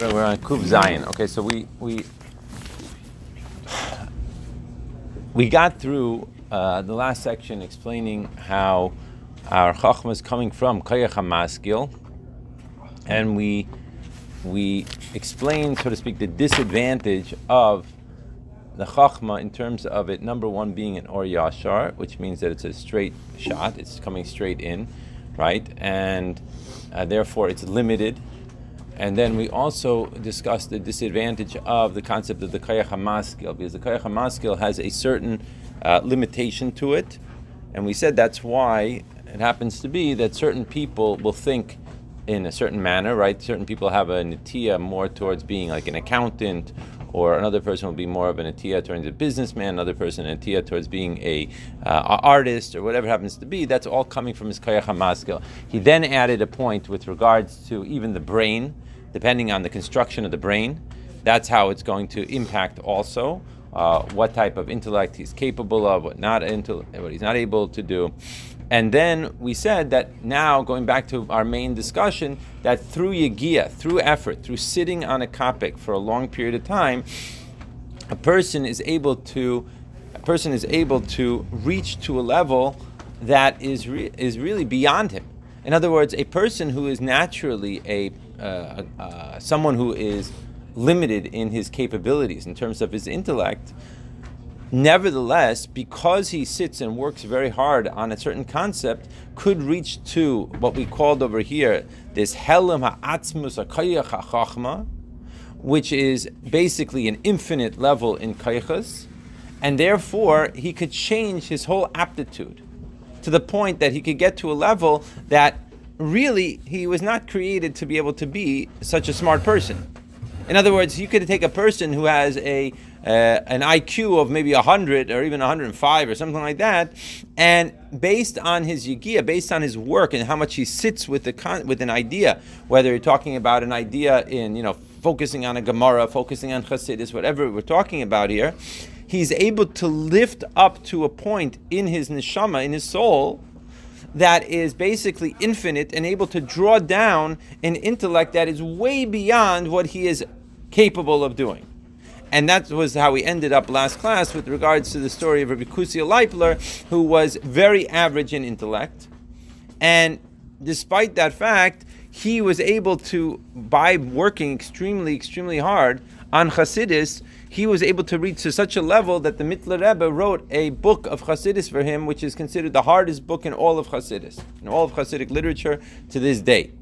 We're on Kuf Zayin. Okay, so we we we got through uh, the last section explaining how our chachma is coming from Kayach HaMaskil, and we we explained, so to speak, the disadvantage of the chachma in terms of it. Number one being an or yashar, which means that it's a straight shot; it's coming straight in, right, and uh, therefore it's limited and then we also discussed the disadvantage of the concept of the Kayach HaMaskil, because the Kayach HaMaskil has a certain uh, limitation to it. And we said that's why it happens to be that certain people will think in a certain manner, right? Certain people have a natiya more towards being like an accountant, or another person will be more of an natiya towards a businessman, another person a natiya towards being a uh, artist, or whatever happens to be. That's all coming from his kayach hamaskil. He then added a point with regards to even the brain, depending on the construction of the brain. That's how it's going to impact also uh, what type of intellect he's capable of, what not what he's not able to do. And then we said that now, going back to our main discussion, that through yagia, through effort, through sitting on a kapik for a long period of time, a person is able to, a person is able to reach to a level that is re- is really beyond him. In other words, a person who is naturally a uh, uh, someone who is limited in his capabilities in terms of his intellect nevertheless, because he sits and works very hard on a certain concept, could reach to what we called over here this helam ha'atzmus ha'chachma, which is basically an infinite level in kaychas, and therefore he could change his whole aptitude to the point that he could get to a level that really he was not created to be able to be such a smart person. In other words, you could take a person who has a uh, an IQ of maybe 100 or even 105 or something like that, and based on his yigia, based on his work and how much he sits with the con- with an idea, whether you're talking about an idea in you know focusing on a Gemara, focusing on Chassidus, whatever we're talking about here, he's able to lift up to a point in his neshama, in his soul, that is basically infinite and able to draw down an intellect that is way beyond what he is capable of doing. And that was how we ended up last class with regards to the story of Rabbi Kusia Leipler, who was very average in intellect. And despite that fact, he was able to, by working extremely, extremely hard on Hasidus, he was able to reach to such a level that the Mittler Rebbe wrote a book of Hasidus for him, which is considered the hardest book in all of Hasidus, in all of Hasidic literature to this day.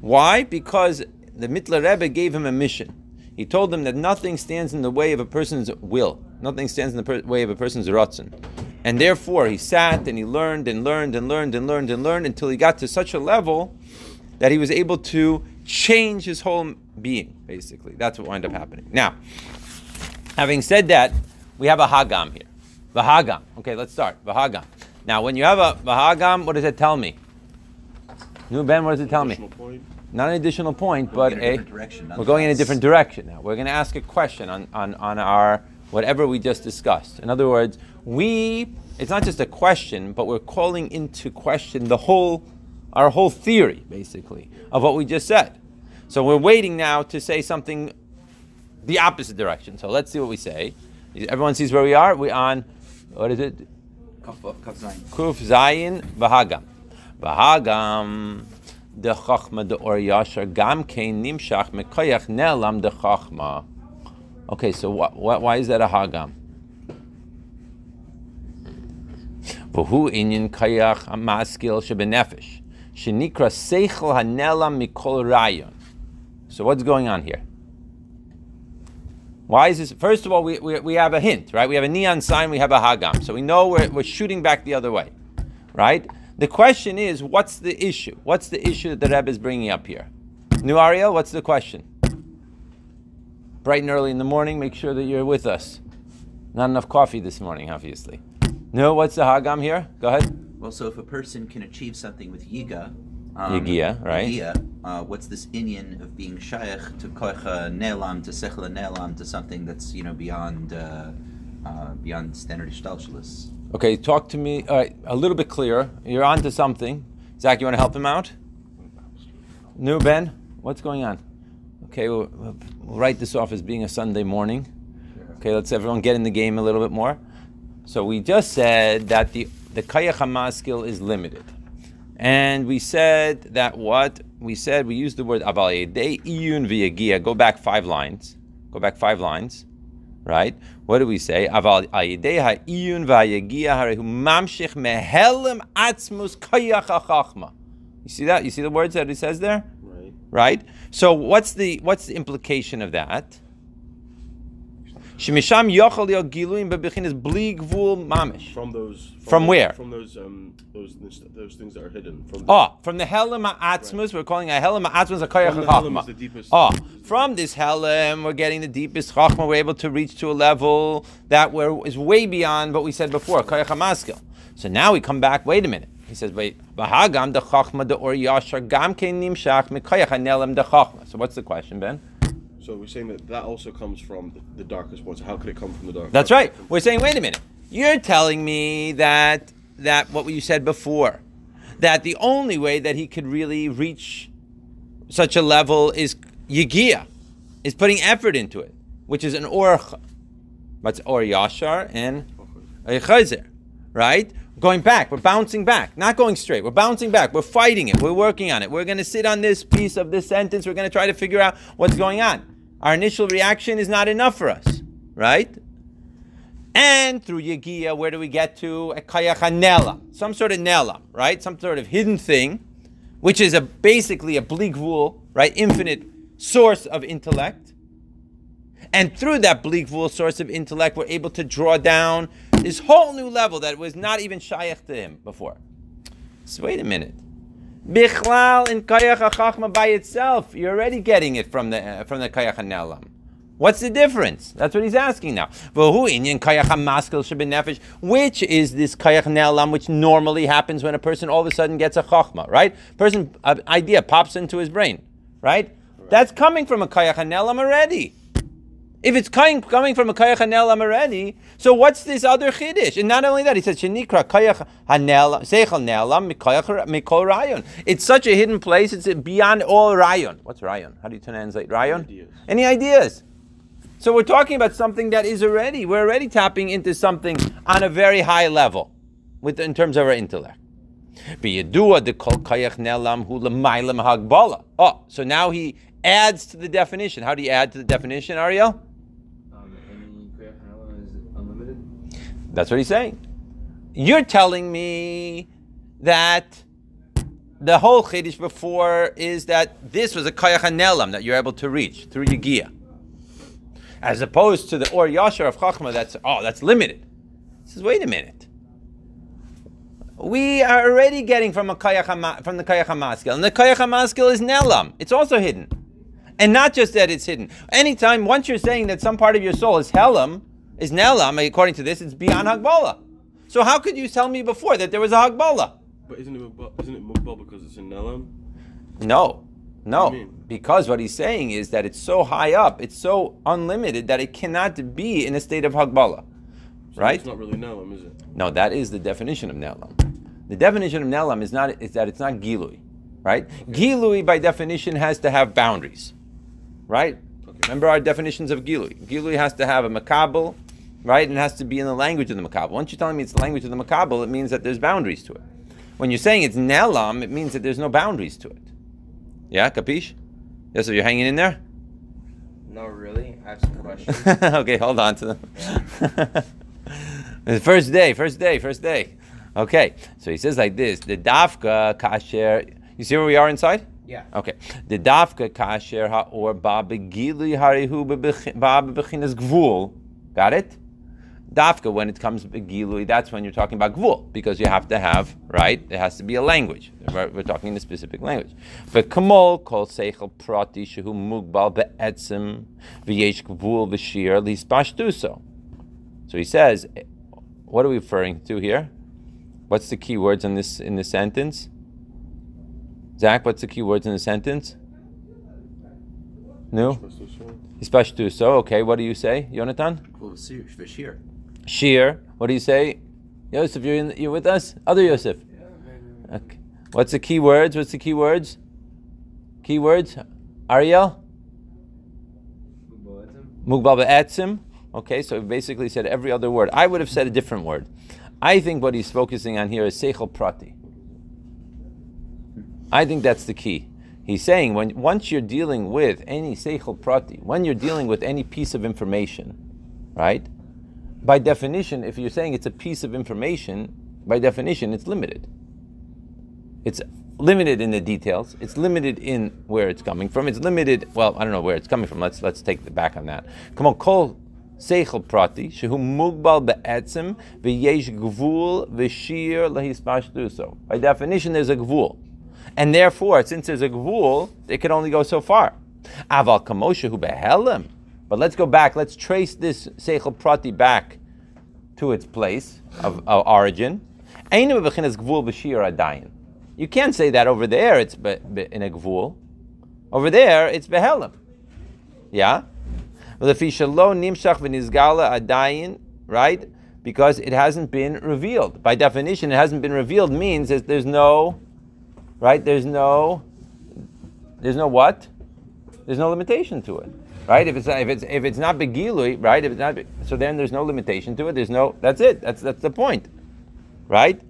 Why? Because the Mittler Rebbe gave him a mission. He told them that nothing stands in the way of a person's will, nothing stands in the per- way of a person's ratzon. And therefore, he sat and he learned and learned and learned and learned and learned until he got to such a level that he was able to change his whole being, basically. That's what wound up happening. Now, having said that, we have a Hagam here. Vahagam. Okay, let's start. Vahagam. Now, when you have a Vahagam, what does it tell me? New Ben, what does it tell me? Point not an additional point, we're but a, we're going in a different direction now. We're going to ask a question on, on, on our whatever we just discussed. In other words, we it's not just a question, but we're calling into question the whole our whole theory, basically, of what we just said. So we're waiting now to say something the opposite direction. So let's see what we say. Everyone sees where we are. We're on what is it? Kuf Zayin Bahagam. Bahagam the chachma the or yashar gam kein nimshach mekoyach nelam the chachma. Okay, so what, what, why is that a hagam? V'hu inyan kayach amaskil shebenefesh shenikra seichel hanelam mikol rayon. So what's going on here? Why is this? First of all, we, we, we have a hint, right? We have a neon sign, we have a hagam. So we know we're, we're shooting back the other way, right? The question is, what's the issue? What's the issue that the Rebbe is bringing up here? New Ariel, what's the question? Bright and early in the morning, make sure that you're with us. Not enough coffee this morning, obviously. No, what's the Hagam here? Go ahead. Well, so if a person can achieve something with Yiga, um, Yigia, right? Yigia, uh, what's this inyan of being shaykh to koicha nelam, to sechla nelam, to something that's, you know, beyond, uh, uh, beyond standard ishtalshalis? Okay, talk to me a little bit clearer. You're on to something. Zach, you want to help him out? New Ben, what's going on? Okay, we'll, we'll write this off as being a Sunday morning. Okay, let's everyone get in the game a little bit more. So we just said that the the kayach hamaskil is limited, and we said that what we said we used the word aval yedei iyun v'yagia. Go back five lines. Go back five lines. Right? What do we say? Aval yedei ha'iyun v'yagia harehu mamshich mehelim atzmus hachachma. You see that? You see the words that it says there? Right. right? So what's the what's the implication of that? Shemisham yochel yol giluim bebechinas bli gvul mamish. From those. From those- where? From those um those those things that are hidden. From Oh, from the helam atzmus, we're calling a helam atzmus a koyach From the chachma. the Oh, from this helam, we're getting the deepest chachma. We're able to reach to a level that we're, is way beyond what we said before, koyach hamaskil. So now we come back. Wait a minute. He says, wait, bahagam de chachma de or yashar gam kein nimshach mikoyach hanelam de chachma. So what's the question, Ben? So we're saying that that also comes from the, the darkest one. So how could it come from the dark? That's right. We're saying, wait a minute. You're telling me that that what you said before, that the only way that he could really reach such a level is yigia, is putting effort into it, which is an or, what's or yashar and a chazer, right? Going back, we're bouncing back, not going straight. We're bouncing back. We're fighting it. We're working on it. We're going to sit on this piece of this sentence. We're going to try to figure out what's going on. Our initial reaction is not enough for us, right? And through Yegia, where do we get to? A Kayachanela, some sort of nela, right? Some sort of hidden thing, which is a basically a bli gvul, right? Infinite source of intellect. And through that bli gvul source of intellect, we're able to draw down this whole new level that was not even shaykh to him before. So wait a minute. Bichlal in Kayach HaChachma by itself, you're already getting it from the uh, from the Kayach HaNelam. What's the difference? That's what he's asking now. V'hu inyan Kayach HaMaskil Which is this Kayach Ne'elam, which normally happens when a person all of a sudden gets a Chachma, right? Person, an idea pops into his brain, right? That's coming from a Kayach HaNe'elam already. If it's coming, coming from a kayach hanelam already, so what's this other chiddush? And not only that, he says shenikra kayach hanelam seichel mikayach mikol rayon. It's such a hidden place. It's beyond all rayon. What's rayon? How do you translate rayon? Ideas. Any ideas? So we're talking about something that is already we're already tapping into something on a very high level, with in terms of our intellect. B'yedua de kol kayach nelam hu l'maylam hagbala. Oh, so now he adds to the definition. How do you add to the definition, Ariel? That's what he's saying. You're telling me that the whole chiddush before is that this was a kayach hanelam that you're able to reach through Yigia, as opposed to the or yashar of chachma that's oh that's limited. He says, wait a minute. We are already getting from a from the kayach hamaskil, and the kayach hamaskil is nelam. It's also hidden, and not just that it's hidden. Anytime once you're saying that some part of your soul is helam, is nelam, according to this, it's beyond hagbala. So how could you tell me before that there was a hagbala? But isn't it isn't it Mukbal because it's in Nelam? No, no, What do you mean? because what he's saying is that it's so high up, it's so unlimited that it cannot be in a state of hagbala, So right? It's not really Nelam, is it? No, that is the definition of nelam. The definition of nelam is not is that it's not gilui, right? Gilui by definition has to have boundaries, right? Okay. Remember our definitions of gilui. Gilui has to have a makabel, right? And it has to be in the language of the makabel. Once you're telling me it's the language of the makabel, it means that there's boundaries to it. When you're saying it's nelam, it means that there's no boundaries to it. Yeah, capiche? Yes, so you're hanging in there? No, really. I have some questions. okay, hold on to them. the first day, first day, first day. Okay, so he says like this: the dafka kasher. You see where we are inside? yeah. Okay, the dafka kasher haor ba begili harihu ba bechinas gvul. Got it? Dafka when it comes begilui, that's when you're talking about gvul because you have to have right. It has to be a language. We're, we're talking in a specific language. But kamol kol seichel prati shehu mugbal be'etzim v'yesh gvul v'shir lispashtuso. So he says, what are we referring to here? What's the key words in this in this sentence? Zach, what's the key words in the sentence? No? Supposed to show? Hispashtuso. Okay, what do you say, Yonatan? Well, Shir. What do you say? Yosef, you're, in, you're with us? Other Yosef. Okay. What's the key words? What's the key words? Key words? Ariel? Mugbal be'etzim. Okay, so he basically said every other word. I would have said a different word. I think what he's focusing on here is seichel prati. I think that's the key. He's saying when once you're dealing with any seichel prati, when you're dealing with any piece of information, right? By definition, if you're saying it's a piece of information, by definition, it's limited. It's limited in the details. It's limited in where it's coming from. It's limited. Well, I don't know where it's coming from. Let's let's take the back on that. Come on, call seichel prati shehu mugbal be'etzim v'yesh gvul v'shir lehispashduso. By definition, there's a gvul, and therefore, since there's a gvul, it can only go so far. Aval kamoshehu behelim. But let's go back. Let's trace this seichel prati back to its place of, of origin. You can't say that over there. It's be, be, in a gvul. Over there, it's behelim. Yeah. Right. Because it hasn't been revealed. By definition, it hasn't been revealed means that there's no, right? There's no, there's no what? There's no limitation to it right? If it's if it's if it's not begilui, right? If it's not, so then there's no limitation to it. There's no. That's it. That's that's the point, right?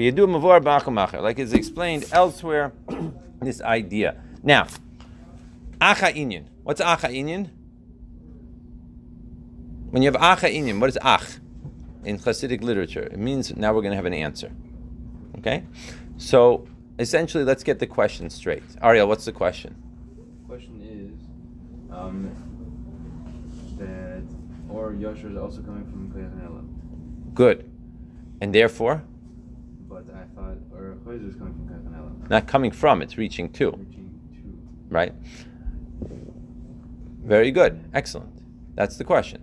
Like it's explained elsewhere, this idea. Now, acha inyan. What's acha inyan? When you have acha inyan, what is ach in Hasidic literature? It means now we're going to have an answer. Okay, so essentially, let's get the question straight. Ariel, what's the question? Um, that or Yosher is also coming from Koyachanela. Good, and therefore But I thought or Choyzer is coming from Koyachanela. not coming from, it's reaching to, Reaching to. right? Very good, excellent. That's the question.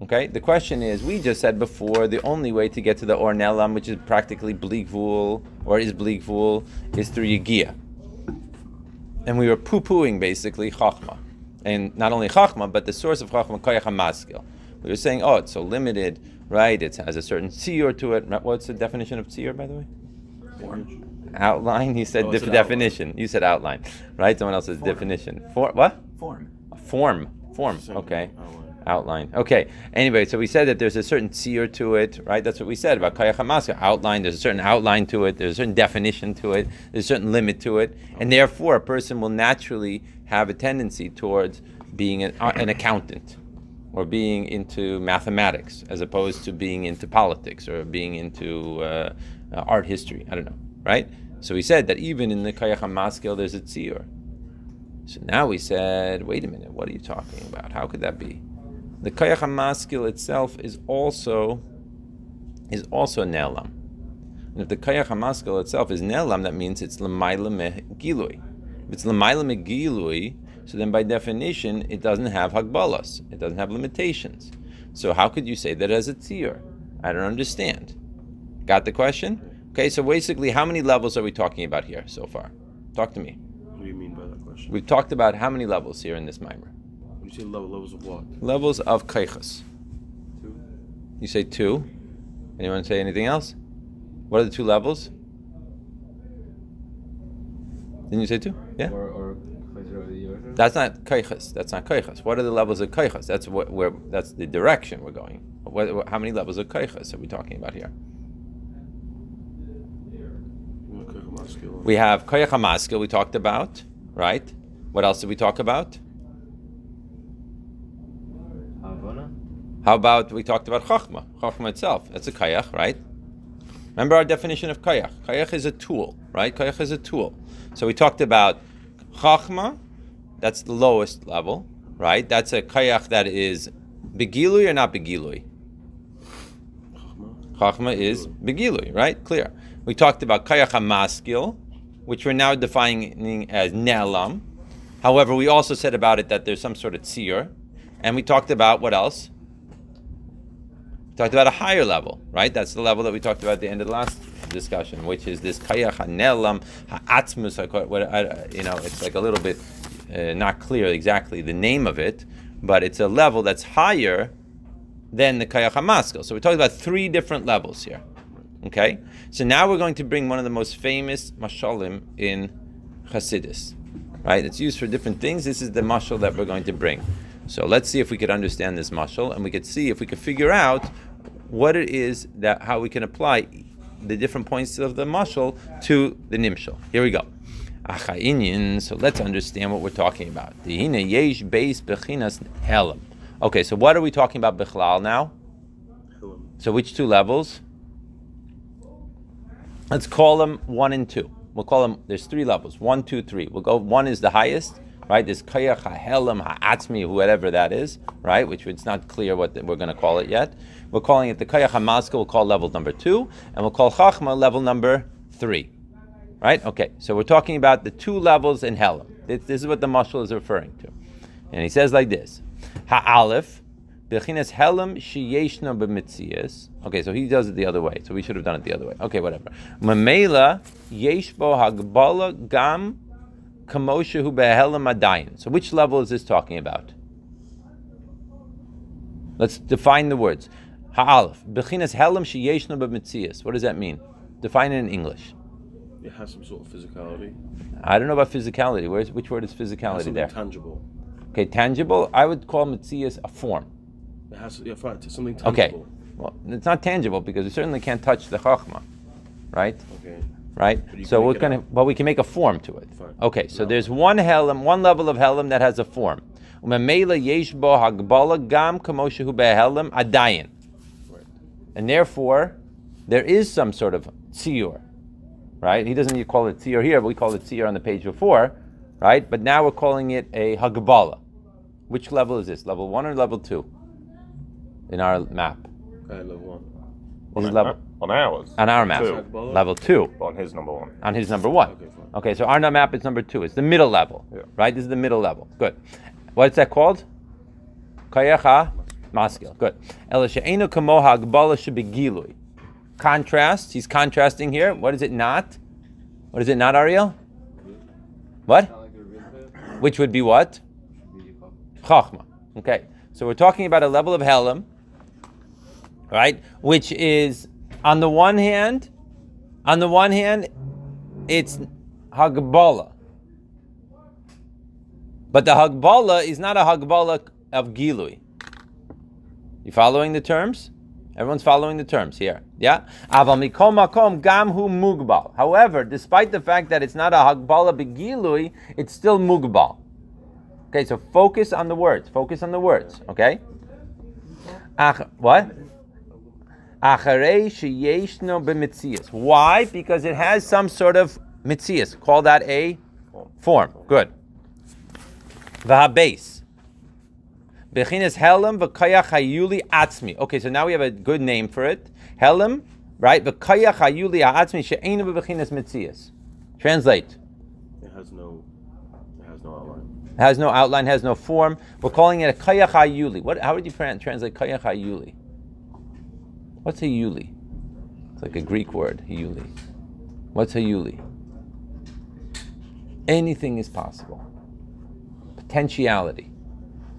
Okay, the question is: We just said before the only way to get to the Ornelam, which is practically Bleakvul or is Bleakvul, is through Yigia. And we were poo-pooing basically Chachma, and not only Chachma, but the source of Chachma Koyach HaMaskil. We were saying, oh, it's so limited, right? It has a certain tziyur to it. What's the definition of tziyur, by the way? Outline. He said Oh, def- it's an outline. definition. You said outline, right? Someone else says Form. definition. For what? Form. Form. Form. Okay. outline. Okay. Anyway, so we said that there's a certain tzir to it, right? That's what we said about Kayach HaMaskil. Outline. There's a certain outline to it. There's a certain definition to it. There's a certain limit to it, and therefore a person will naturally have a tendency towards being an, uh, an accountant or being into mathematics as opposed to being into politics or being into uh, uh, art history. I don't know, right? So he said that even in the Kayach HaMaskil, there's a tzir. So now we said, wait a minute, what are you talking about? How could that be? The Kayach HaMaskil itself is also is also Nelam. And if the Kayach HaMaskil itself is Nelam, that means it's Lamaila Megilui. If it's Lamaila Megilui, so then by definition, it doesn't have Hagbalas. It doesn't have limitations. So how could you say that as a tzir? I don't understand. Got the question? Okay, so basically, how many levels are we talking about here so far? Talk to me. What do you mean by that question? We've talked about how many levels here in this mimer? You say level, levels of what? Levels of kaichas. Two. You say two. Anyone say anything else? What are the two levels? Didn't you say two? Yeah. Or or Choyzer or the Yosher. That's not kaichas. That's not kaichas. What are the levels of kaichas? That's what where that's the direction we're going. What, what- how many levels of kaichas are we talking about here? You want to cook 'em on skill? We have koyach hamaskil. We talked about, right? What else did we talk about? How about we talked about chachma? Chachma itself. That's a kayach, right? Remember our definition of kayach. Kayach is a tool, right? Kayach is a tool. So we talked about chachma. That's the lowest level, right? That's a kayach that is begilui or not begilui. Chachma is begilui, right? Clear. We talked about kayach hamaskil, which we're now defining as ne'elam. However, we also said about it that there's some sort of tzir, and we talked about what else? We talked about a higher level, right? That's the level that we talked about at the end of the last discussion, which is this kayach hanelam ha'atzmus. You know, it's like a little bit uh, not clear exactly the name of it, but it's a level that's higher than the kayach hamaskil. So we're talking about three different levels here. Okay, so now we're going to bring one of the most famous mashalim in Hasidus, right? It's used for different things. This is the mashal that we're going to bring. So let's see if we could understand this mashal, and we could see if we could figure out what it is that how we can apply the different points of the mashal to the nimshal. Here we go. So let's understand what we're talking about. Dihine yesh beis bechinas helam. Okay, so what are we talking about bichlal now? So which two levels? Let's call them one and two. We'll call them. There's three levels. One, two, three. We'll go. One is the highest, right? There's kayach hahelam ha'atzmi, whatever that is, right? Which it's not clear what the- we're going to call it yet. We're calling it the kayach hamaska. We'll call level number two, and we'll call chachma level number three, right? Okay. So we're talking about the two levels in helam. This, this is what the mashal is referring to, and he says like this: ha'alef. Bechinas helam sheyeshna b'mitzias. Okay, so he does it the other way. So we should have done it the other way. Okay, whatever. Mamela Yeshbo hagbala gam kamoshehu behelam adayin. So which level is this talking about? Let's define the words. Ha'alef. Bechinas helam sheyeshna b'mitzias. What does that mean? Define it in English. It has some sort of physicality. I don't know about physicality. Where's which word is It has physicality there? tangible. Okay, tangible. I would call mitzias a form. It has yeah, it's something Okay. Well, it's not tangible because we certainly can't touch the chachma, right? Okay. Right. So we're gonna, but we can make a form to it. Fine. Okay. So No. there's one helam, one level of helam that has a form. Yesh bo hagbala gam kamoshehu behelam adayin. And therefore there is some sort of tzior, right? He doesn't call it tzior here, but we call it tzior on the page before, right? But now we're calling it a hagbala. Which level is this? Level one or level two? In our map. Okay, level one. This is on, level on ours. on our map. Two. Level two. On his number one. on his number one. Okay. Okay, so our map is number two. It's the middle level, Yeah. right? This is the middle level. Good. What's that called? Kayecha maskil. Good. Ela she'enu kamoha agbala shebegilui. Contrast. He's contrasting here. What is it not? What is it not, Ariel? What? Which would be what? Chachma. Okay, so we're talking about a level of Helam, right? Which is, on the one hand, on the one hand, it's Hagbala. But the Hagbala is not a Hagbala of Gilui. You following the terms? Everyone's following the terms here. Yeah? However, despite the fact that it's not a Hagbala begilui, it's still mugbal. Okay, so focus on the words. Focus on the words. Okay. Ach, what? Why? Because it has some sort of mitzias. Call that a form. Good. V'habes. Bechinas helam v'kayach hayuli atzmi. Okay, so now we have a good name for it. Helam, right? V'kayach hayuli atzmi she'enu b'bechinas mitzias. Translate. It has no it has no outline. has no outline, has no form. We're calling it a kayach hayuli. What? How would you tran- translate kayach hayuli? What's a yuli? It's like a Greek word, yuli. What's a yuli? Anything is possible. Potentiality.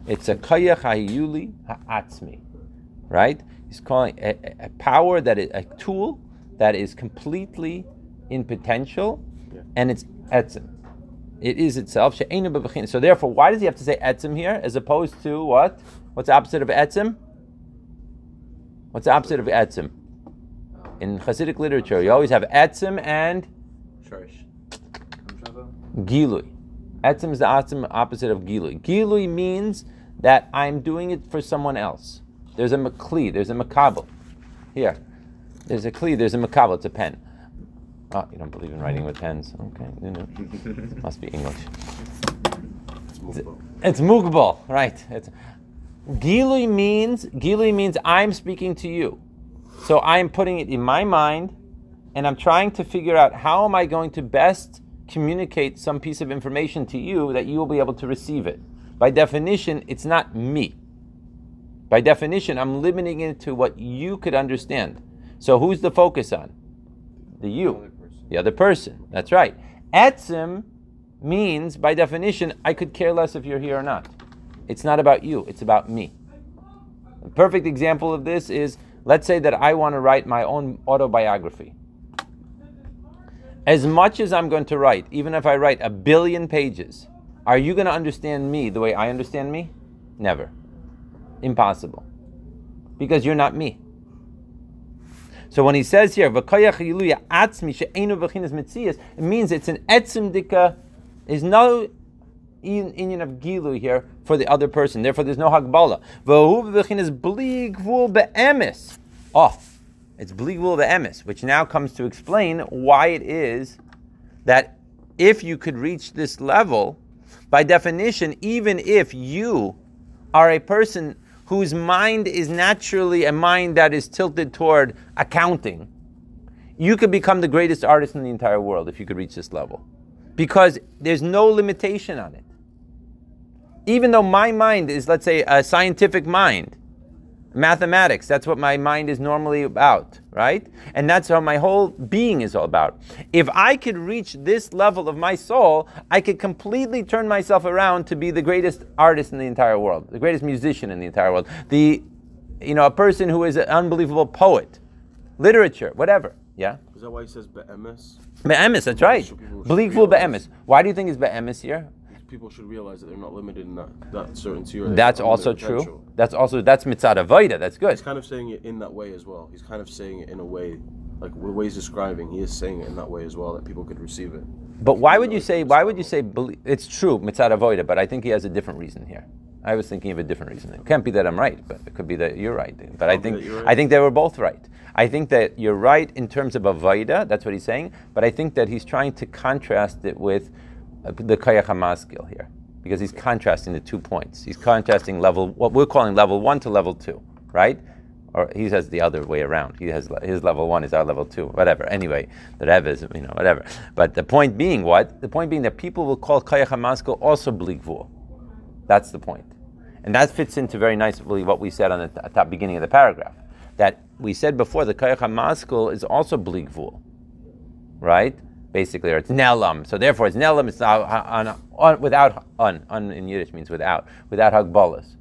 It's a kayach hayuli ha'atzmi, right? He's calling a, a- power that is a tool that is completely in potential, Yeah. and it's etzim. It is itself. So therefore, why does he have to say etzim here as opposed to what? What's the opposite of etzim? What's the opposite of etzim? In Hasidic literature, you always have etzim and. Gilui. Etzim is the opposite of gilui. Gilui means that I'm doing it for someone else. There's a makli, there's a makabel. Here, there's a kli, there's a makabel, it's a pen. Oh, you don't believe in writing with pens? Okay, you know. must be English. It's mugbal, right? It's gilui means gilui means I'm speaking to you, so I'm putting it in my mind, and I'm trying to figure out how am I going to best communicate some piece of information to you that you will be able to receive it. By definition, it's not me. By definition, I'm limiting it to what you could understand. So who's the focus on? The you Other the other person. That's right. Etzim means, by definition, I could care less if you're here or not. It's not about you, it's about me. A perfect example of this is let's say that I want to write my own autobiography. As much as I'm going to write, even if I write a billion pages, are you going to understand me the way I understand me? Never. Impossible. Because you're not me. So when he says here, it means it's an etzim dika. There's no union of gilu here for the other person. Therefore, there's no hagbala. Oh, it's bli gvul be'emes, which now comes to explain why it is that if you could reach this level, by definition, even if you are a person whose mind is naturally a mind that is tilted toward accounting, you could become the greatest artist in the entire world if you could reach this level. Because there's no limitation on it. Even though my mind is, let's say, a scientific mind, mathematics, that's what my mind is normally about, right? And that's how my whole being is all about. If I could reach this level of my soul, I could completely turn myself around to be the greatest artist in the entire world, the greatest musician in the entire world, the you know, a person who is an unbelievable poet, literature, whatever. Yeah? Is that why he says be'emes? Be'emes, that's right. So people should Believe full realize- be'emes. Why do you think it's be'emes here? People should realize that they're not limited in that, that certainty. Or That's also true. potential. That's also that's mitzvah avoida. That's good. He's kind of saying it in that way as well. He's kind of saying it in a way, like the way he's describing, he is saying it in that way as well, that people could receive it. But why would you say? Why would you say? It's true, mitzvah avoida, but I think he has a different reason here. I was thinking of a different reason. It can't be that I'm right, but it could be that you're right. But I think right. I think they were both right. I think that you're right in terms of avoida. That's what he's saying. But I think that he's trying to contrast it with the kayach hamaskil here, because he's contrasting the two points. He's contrasting level what we're calling level one to level two, right? Or he says the other way around. He has his level one is our level two, whatever. Anyway, the Rebbe is you know whatever. But the point being what? The point being that people will call kayach hamaskil also bligvul. That's the point. And that fits into very nicely what we said on the top beginning of the paragraph. That we said before, the Kayach HaMaskul is also Bligvul, right? Basically, or it's Nelam. So therefore, it's Nelam, it's on, on, without, un, un in Yiddish means without, without Hagbalas.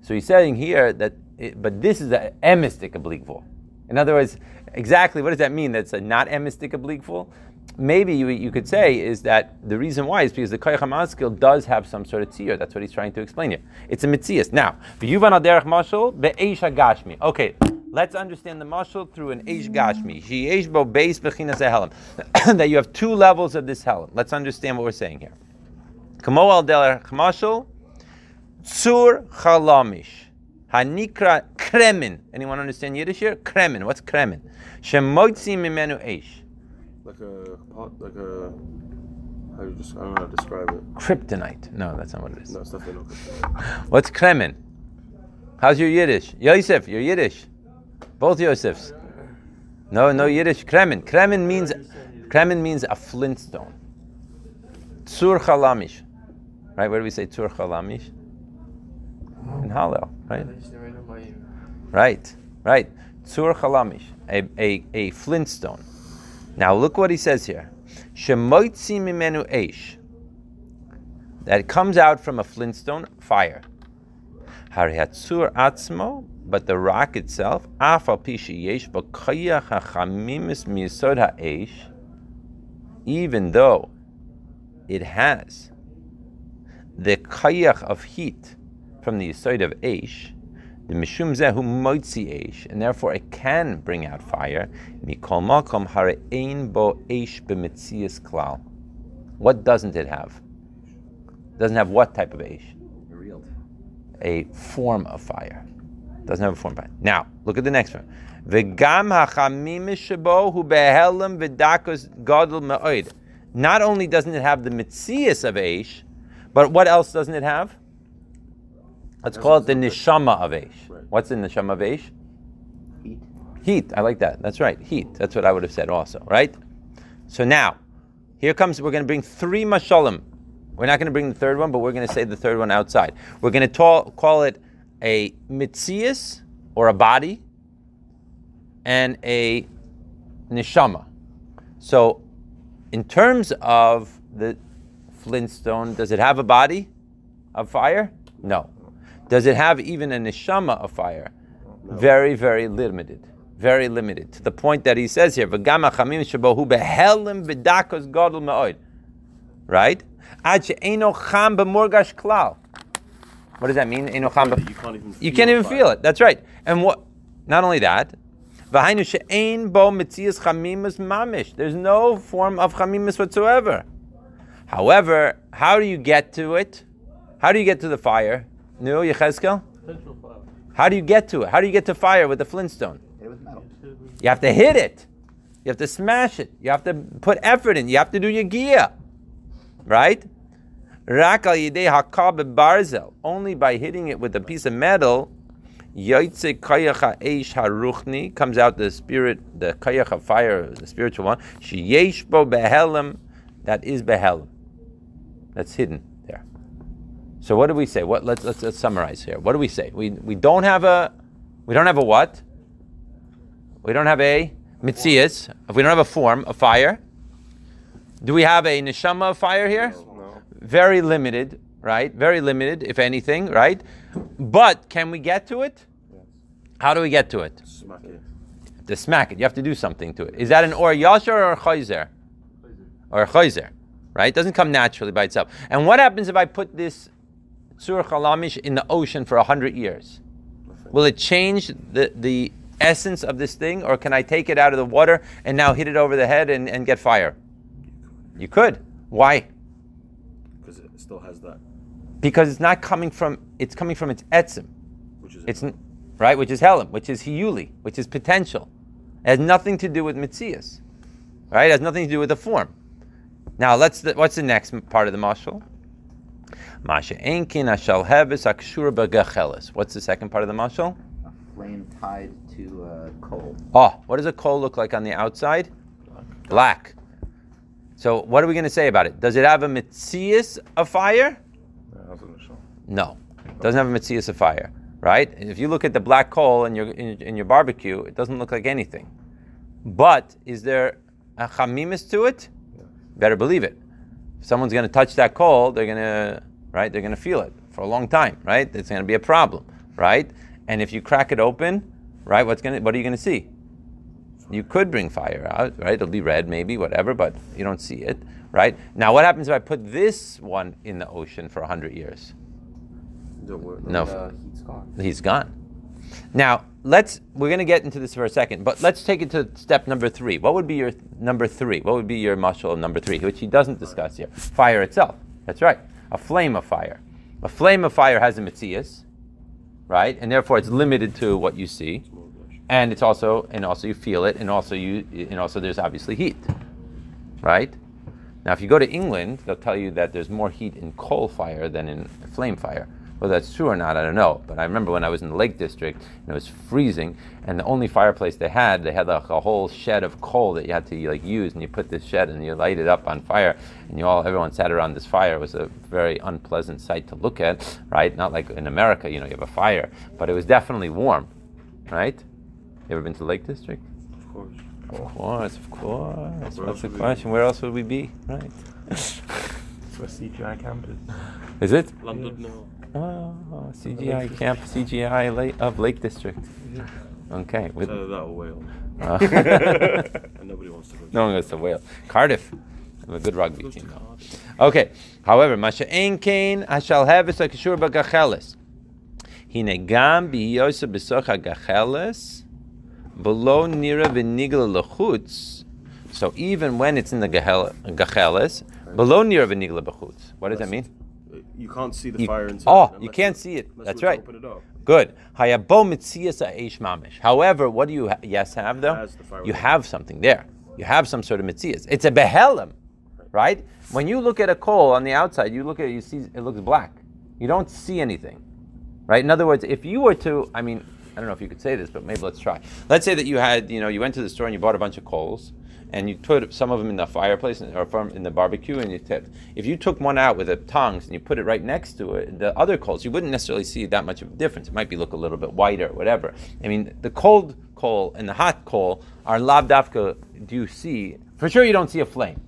So he's saying here that, it, but this is a emistic obligvul. In other words, exactly what does that mean? That's a not emistic obligvul? Maybe you, you could say is that the reason why is because the Koyach HaMaskil does have some sort of tzir. That's what he's trying to explain here. It's a mitzias. Now, v'yuvan al derech mashal be'eish hagashmi. Okay, let's understand the mashal through an eish gashmi. Bo beis bechinas helam. That you have two levels of this helam. Let's understand what we're saying here. Kamo al derech mashal Tzur chalamish. Hanikra kremen. Anyone understand Yiddish here? Kremen. What's kremen? Shemotzi mimenu eish. Like a pot, like a. How do you just? I don't know how to describe it. Kryptonite. No, that's not what it is. No, it's definitely not. What's kremen? How's your Yiddish? Yosef, you're Yiddish. Both Yosefs. No, no Yiddish. Kremen. Kremen means kremen means a flintstone. Tzur chalamish. Right? Where do we say tzur chalamish? In Hallel, right? Right, right. Tzur chalamish, a, a, a flintstone. Now look what he says here. Shemoitzi mimenu eish. That comes out from a flintstone, fire. Harihatzur atzmo, but the rock itself, afal pishi yesh hachamimis miyisod ha'eish, even though it has the koyach of heat from the yisod of eish, the mishum zehu moitzi eish, and therefore it can bring out fire. Mikol makom harein bo eish b'mitzias klal. What doesn't it have? It Doesn't have what type of? Real. A form of fire. Doesn't have a form of. Now, look at the next one. V'gam hachamim shebo hu behelim v'dakos gadol me'oid. Not only doesn't it have the mitzias of eish, but what else doesn't it have? Let's call it the neshama of. Right. What's the neshama of eish? Heat. Heat. I like that. That's right. Heat. That's what I would have said also, right? So now, here comes, we're going to bring three mashalim. We're not going to bring the third one, but we're going to say the third one outside. We're going to ta- call it a mitzias, or a body, and a neshama. So, in terms of the flintstone, does it have a body of fire? No. Does it have even a neshama of fire? Very, very limited. Very limited. To the point that he says here, "V'gam hachamim shebohu behelim v'dakos gadol me'od." Right? Ad she'eno cham b'morgash klal. What does that mean? Eino cham You can't even. you can't even feel it. That's right. And what? Not only that, v'hainu she'ein bo mitzias chamimus mamish. There's no form of chamimus whatsoever. However, how do you get to it? How do you get to the fire? No, Yechezkel? Potential fire. How do you get to it? How do you get to fire with the flintstone? Hit it with metal. You have to hit it. You have to smash it. You have to put effort in. You have to do your gear. Right? Rak al yidei hakab barzel. Only by hitting it with a piece of metal, yaitze kayach eish haruchni comes out the spirit, the kayach of fire, the spiritual one. Sheyesh bo behelim, that is behelim. That's hidden there. So what do we say? What let's, let's let's summarize here. What do we say? We we don't have a we don't have a what? We don't have a mitzias. If we don't have a form, a fire. Do we have a neshama of fire here? Very limited, right? Very limited, if anything, right? But can we get to it? Yes. How do we get to it? Smack it. To smack it, you have to do something to it. Is that an or yasher or a chayzer? Or a chayzer, right? It doesn't come naturally by itself. And what happens if I put this sur chalamish in the ocean for a hundred years? Will it change the, the essence of this thing, or can I take it out of the water and now hit it over the head and, and get fire? You could. Why? Because it still has that, Because it's not coming from it's coming from its etzim. which is. It's n- right, which is helim, which is hiyuli, which is potential. It has nothing to do with mitzias. Right? It has nothing to do with the form. Now let's the, what's the next part of the mashal? Masha enkin ashal heves akshura b'gacheles. What's the second part of the mashal? A flame tied to uh, coal. Oh, what does a coal look like on the outside? Black. So what are we going to say about it? Does it have a mitzias of fire? No, it doesn't have a mitzias of fire, right? If you look at the black coal in your in, in your barbecue, it doesn't look like anything. But is there a chamimis to it? Better believe it. If someone's going to touch that coal, they're going to right. They're going to feel it for a long time, right? It's going to be a problem, right? And if you crack it open, right, what's going to what are you going to see? You could bring fire out, right? It'll be red, maybe, whatever, but you don't see it, right? Now, what happens if I put this one in the ocean for 100 years? Don't work. No. Uh, heat's gone. He's gone. Now, let's, we're going to get into this for a second, but let's take it to step number three. What would be your number three? What would be your mashal of number three, which he doesn't discuss here? Fire itself. That's right. A flame of fire. A flame of fire has a mitzias, right? And therefore it's limited to what you see. And it's also, and also you feel it, and also you, and also there's obviously heat, right? Now, if you go to England, they'll tell you that there's more heat in coal fire than in flame fire. Whether that's true or not, I don't know. But I remember when I was in the Lake District and it was freezing, and the only fireplace they had, they had like a whole shed of coal that you had to like use, and you put this shed and you light it up on fire, and you all, everyone sat around this fire. It was a very unpleasant sight to look at, right? Not like in America, you know, you have a fire, but it was definitely warm, right? You ever been to Lake District? Of course. Of course, of course. Where What's the would we question? Where else would we be? Right. It's where CGI camp is. Is it? London, no. Oh, CGI camp, CGI Lake, of Lake District. Okay. With, It's that or Wales. uh, And nobody wants to go. no one goes to Wales. Cardiff. I'm a good rugby team. though. Okay. However, Masha Ein Kain, I shall have it like Shur Bagacheles. Hine gam biyosa besocha gacheles, below nira v'nigla lechutz. So even when it's in the gacheles, below nira v'nigla bechutz. What does that mean? You can't see the You- fire inside. oh, you can't see it. That's right. Open it up. Good. Hayabo mitzias mamish. However, what do you ha- yes have though? Has the fire You have something there. You have some sort of mitzias. It's a behelim, right? When you look at a coal on the outside, you look at it, you see it looks black. You don't see anything, right? In other words, if you were to, I mean, I don't know if you could say this, but maybe let's try. Let's say that you had, you know, you went to the store and you bought a bunch of coals, and you put some of them in the fireplace or in the barbecue, and you tipped. If you took one out with the tongs and you put it right next to it, the other coals, you wouldn't necessarily see that much of a difference. It might be look a little bit whiter, or whatever. I mean, the cold coal and the hot coal are labdafka. Do you see? For sure, you don't see a flame.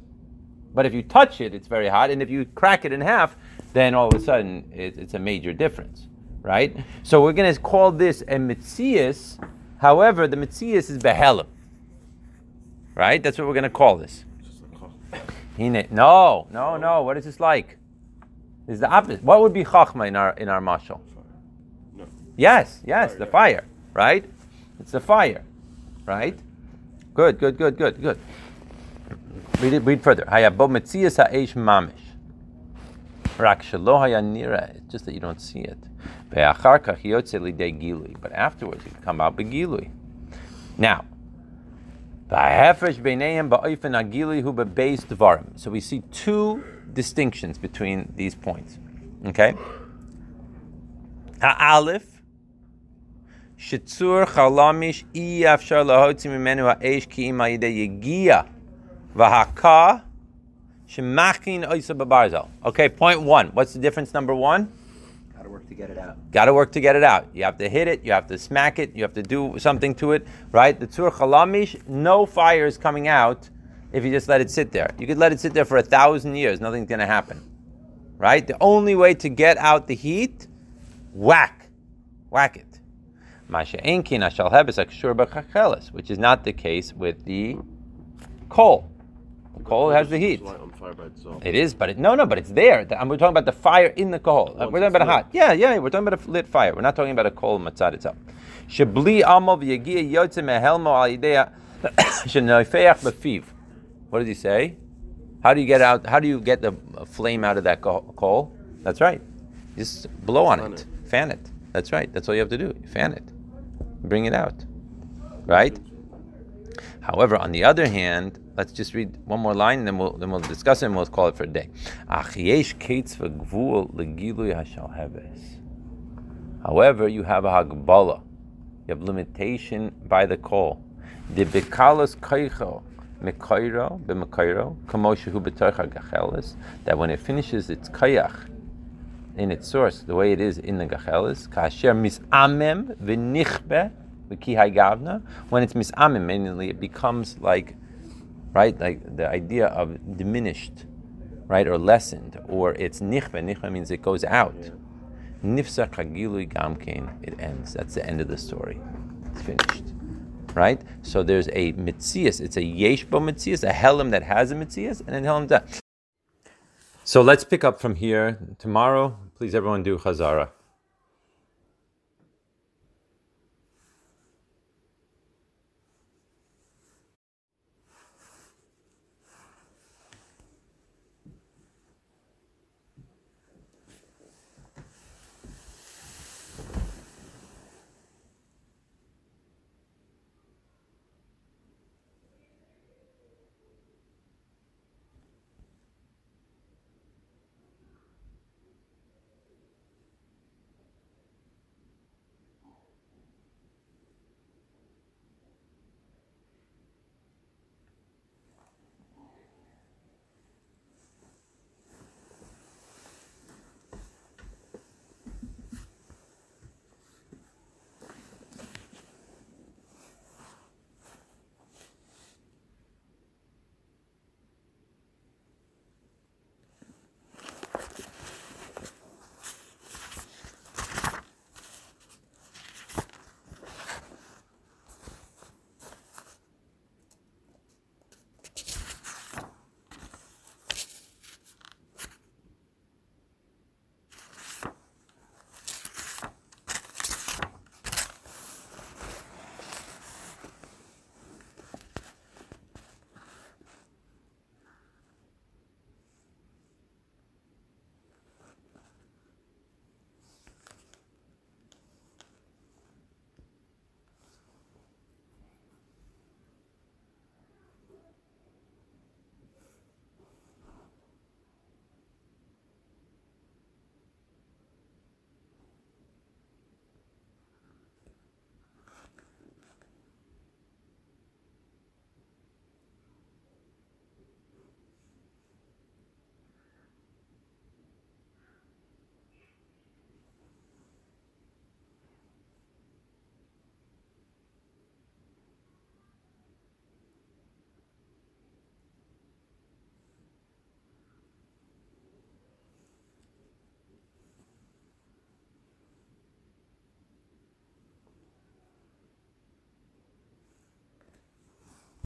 But if you touch it, it's very hot, and if you crack it in half, then all of a sudden it, it's a major difference, right? So we're going to call this a mitzias. However, the mitzias is behelim, right? That's what we're going to call this. No, no, no. What is this like? Is the opposite. What would be chachma in our in our mashal? No. Yes, yes, Fire, the yeah. fire, right? It's the fire, right? Good, good, good, good, good. Read. Read further. Hayabo metzias ha'esh mamish. Rak shelo haya nira. It's just that you don't see it. But afterwards, it can come out begilui. Now. So we see two distinctions between these points. Okay. Ha'alif. Shitzur chalamish i afshar lahotzi mimenu ha'esh ki im ha'yidei yegia v'haka shemachin oisa babarzel. Okay, point one. What's the difference? Number one, work to get it out. got to work to get it out. You have to hit it. You have to smack it. You have to do something to it, right? The tzur chalamish, no fire is coming out if you just let it sit there. You could let it sit there for a thousand years. Nothing's going to happen, right? The only way to get out the heat, whack, whack it. Masha enkin ashal hebes akshur which is not the case with the coal. Coal has the heat. It's on fire by itself. It is, but it, no, no, but it's there. The- we're talking about the fire in the coal. Uh, we're talking about a hot. Yeah, yeah, we're talking about a lit fire. We're not talking about a coal matzad itself. Shabli amol v'yagia yotze mehelmo al yidea shenoifeach befiv. What does he say? How do you get out? How do you get the flame out of that coal? That's right. Just blow on it. Fan it. That's right. That's all you have to do. Fan it. Bring it out. Right? However, on the other hand, let's just read one more line and then we'll then we'll discuss it and we'll call it for a day. However, you have a hagbala. You have limitation by the call. The bekalas that when it finishes its kayach in its source, the way it is in the gachelis. When it's misamem, mainly it becomes like, right, like the idea of diminished, right, or lessened, or it's nichbe. Nichbe means it goes out. Nifsa kagilui gamkein. It ends. That's the end of the story. It's finished. Right? So there's a mitzias. It's a yeshbo mitzias, a helam that has a mitzias, and an helam that. So let's pick up from here tomorrow. Please, everyone, do chazara.